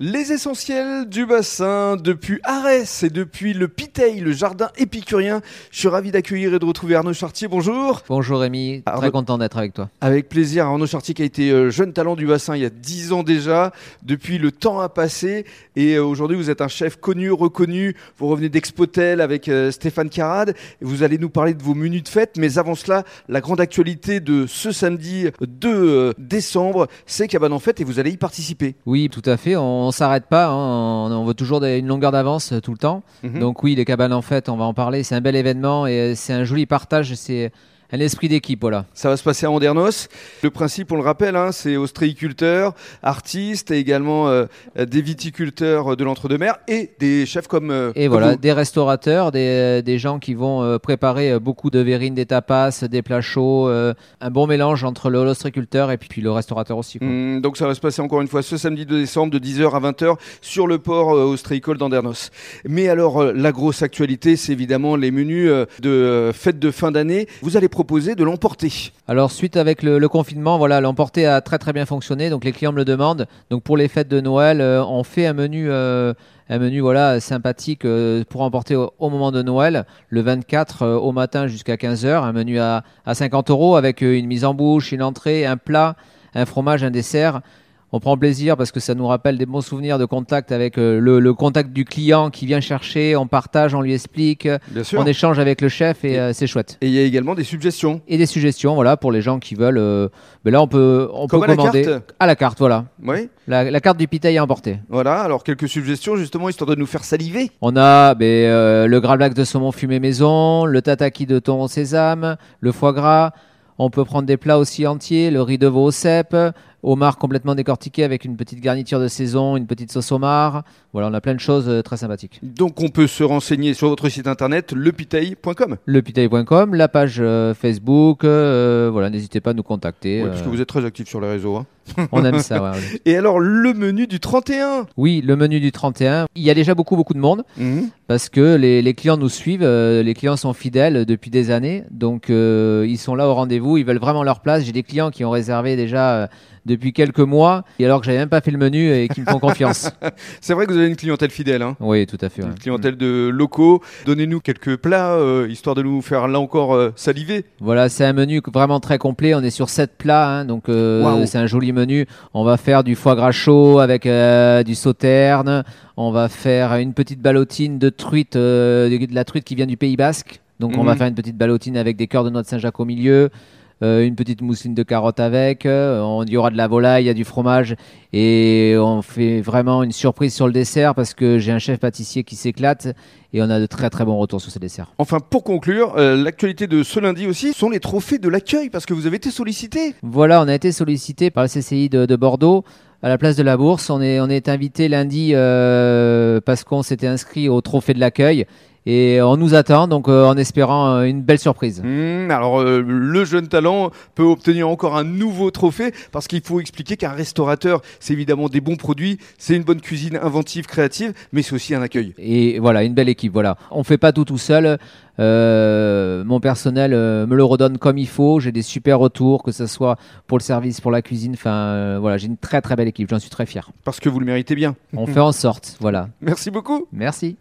Les essentiels du bassin depuis Arès et depuis le Piteil, le jardin épicurien. Je suis ravi d'accueillir et de retrouver Arnaud Chartier. Bonjour. Bonjour Rémi, Arnaud- très content d'être avec toi. Avec plaisir, Arnaud Chartier qui a été euh, jeune talent du bassin il y a 10 ans déjà. Depuis, le temps a passé et euh, aujourd'hui, vous êtes un chef connu, reconnu. Vous revenez d'Expotel avec euh, Stéphane Carade et vous allez nous parler de vos menus de fête. Mais avant cela, la grande actualité de ce samedi 2 euh, décembre, c'est Cabane en fête et vous allez y participer. Oui, tout à fait, on, on s'arrête pas, hein, on, on veut toujours des- une longueur d'avance euh, tout le temps. Mhm. Donc oui, les cabanes en fête, on va en parler, c'est un bel événement et euh, c'est un joli partage, c'est un esprit d'équipe, voilà. Ça va se passer à Andernos. Le principe, on le rappelle, hein, c'est ostréiculteurs, artistes et également euh, euh, des viticulteurs de l'entre-deux-mer et des chefs comme. euh, Et comme voilà, vous. des restaurateurs, des, des gens qui vont euh, préparer euh, beaucoup de verrines, des tapas, des plats chauds, euh, un bon mélange entre le l'ostriculteur et puis, puis le restaurateur aussi. quoi. Hum, donc ça va se passer encore une fois ce samedi 2 décembre de 10h à 20h sur le port euh, ostréicole d'Andernos. Mais alors euh, la grosse actualité, c'est évidemment les menus euh, de euh, fête de fin d'année. Vous allez proposer de l'emporter. Alors suite avec le, confinement, voilà, l'emporter a très bien fonctionné, donc les clients me le demandent. Donc pour les fêtes de Noël, euh, on fait un menu, euh, voilà sympathique euh, pour emporter au, moment de Noël, le 24 euh, au matin jusqu'à 15h, un menu à, à 50 euros avec une mise en bouche, une entrée, un plat, un fromage, un dessert. On prend plaisir parce que ça nous rappelle des bons souvenirs de contact avec euh, le, le contact du client qui vient chercher, on partage, on lui explique, Bien sûr. on échange avec le chef et Et- euh, c'est chouette Et il y a également des suggestions. et des suggestions voilà pour les gens qui veulent euh, mais là on peut on Comme peut à la commander carte à la carte voilà Oui. la, la carte du pitaille à emporter Voilà. Alors quelques suggestions justement histoire de nous faire saliver. on a ben, euh, le de saumon fumé maison le tataki de thon au sésame le foie gras on peut prendre des plats aussi entiers le riz de veau au cèpe homard complètement décortiqué avec une petite garniture de saison une petite sauce homard voilà on a plein de choses euh, très sympathiques Donc on peut se renseigner sur votre site internet lepiteil.com. lepitaille.com la page euh, Facebook euh, voilà n'hésitez pas à nous contacter euh, parce que vous êtes très actif sur les réseaux. hein. on aime ça ouais, ouais. Et alors le menu du 31 Oui, le menu du 31. Il y a déjà beaucoup, beaucoup de monde Mhm. parce que les, les clients nous suivent. euh, les clients sont fidèles depuis des années. Donc, euh, ils sont là au rendez-vous. Ils veulent vraiment leur place. J'ai des clients qui ont réservé déjà euh, depuis quelques mois et alors que j'avais même pas fait le menu et qui me font confiance. C'est vrai que vous avez une clientèle fidèle. Hein. Oui, tout à fait. ouais. Une clientèle de locaux. Donnez-nous quelques plats, euh, histoire de nous faire là encore euh, saliver. Voilà, c'est un menu vraiment très complet. On est sur 7 plats, hein, donc euh, c'est un joli menu. On va faire du foie gras chaud avec du sauterne. On va faire une petite ballotine de truite, de la truite qui vient du Pays Basque. Donc on Mhm. va faire une petite ballotine avec des cœurs de noix de Saint-Jacques au milieu. Euh, une petite mousseline de carottes avec, euh, on y aura de la volaille, il y a du fromage et on fait vraiment une surprise sur le dessert parce que j'ai un chef pâtissier qui s'éclate et on a de très très bons retours sur ces desserts. Enfin, pour conclure, euh, l'actualité de ce lundi aussi sont les trophées de l'accueil, parce que vous avez été sollicité. Voilà, on a été sollicité par la CCI de, de Bordeaux à la place de la bourse. On est, on est invité lundi euh, parce qu'on s'était inscrit au trophée de l'accueil et on nous attend donc euh, en espérant euh, une belle surprise. Hmm, alors, euh, le jeune talent peut obtenir encore un nouveau trophée, parce qu'il faut expliquer qu'un restaurateur, c'est évidemment des bons produits, c'est une bonne cuisine inventive, créative, mais c'est aussi un accueil. Et voilà, une belle équipe. Voilà, on fait pas tout tout seul. Euh, mon personnel euh, me le redonne comme il faut. J'ai des super retours, que ce soit pour le service, pour la cuisine. Enfin, euh, voilà, j'ai une très très belle équipe. J'en suis très fier. Parce que vous le méritez bien. On fait en sorte. Voilà. Merci beaucoup. Merci.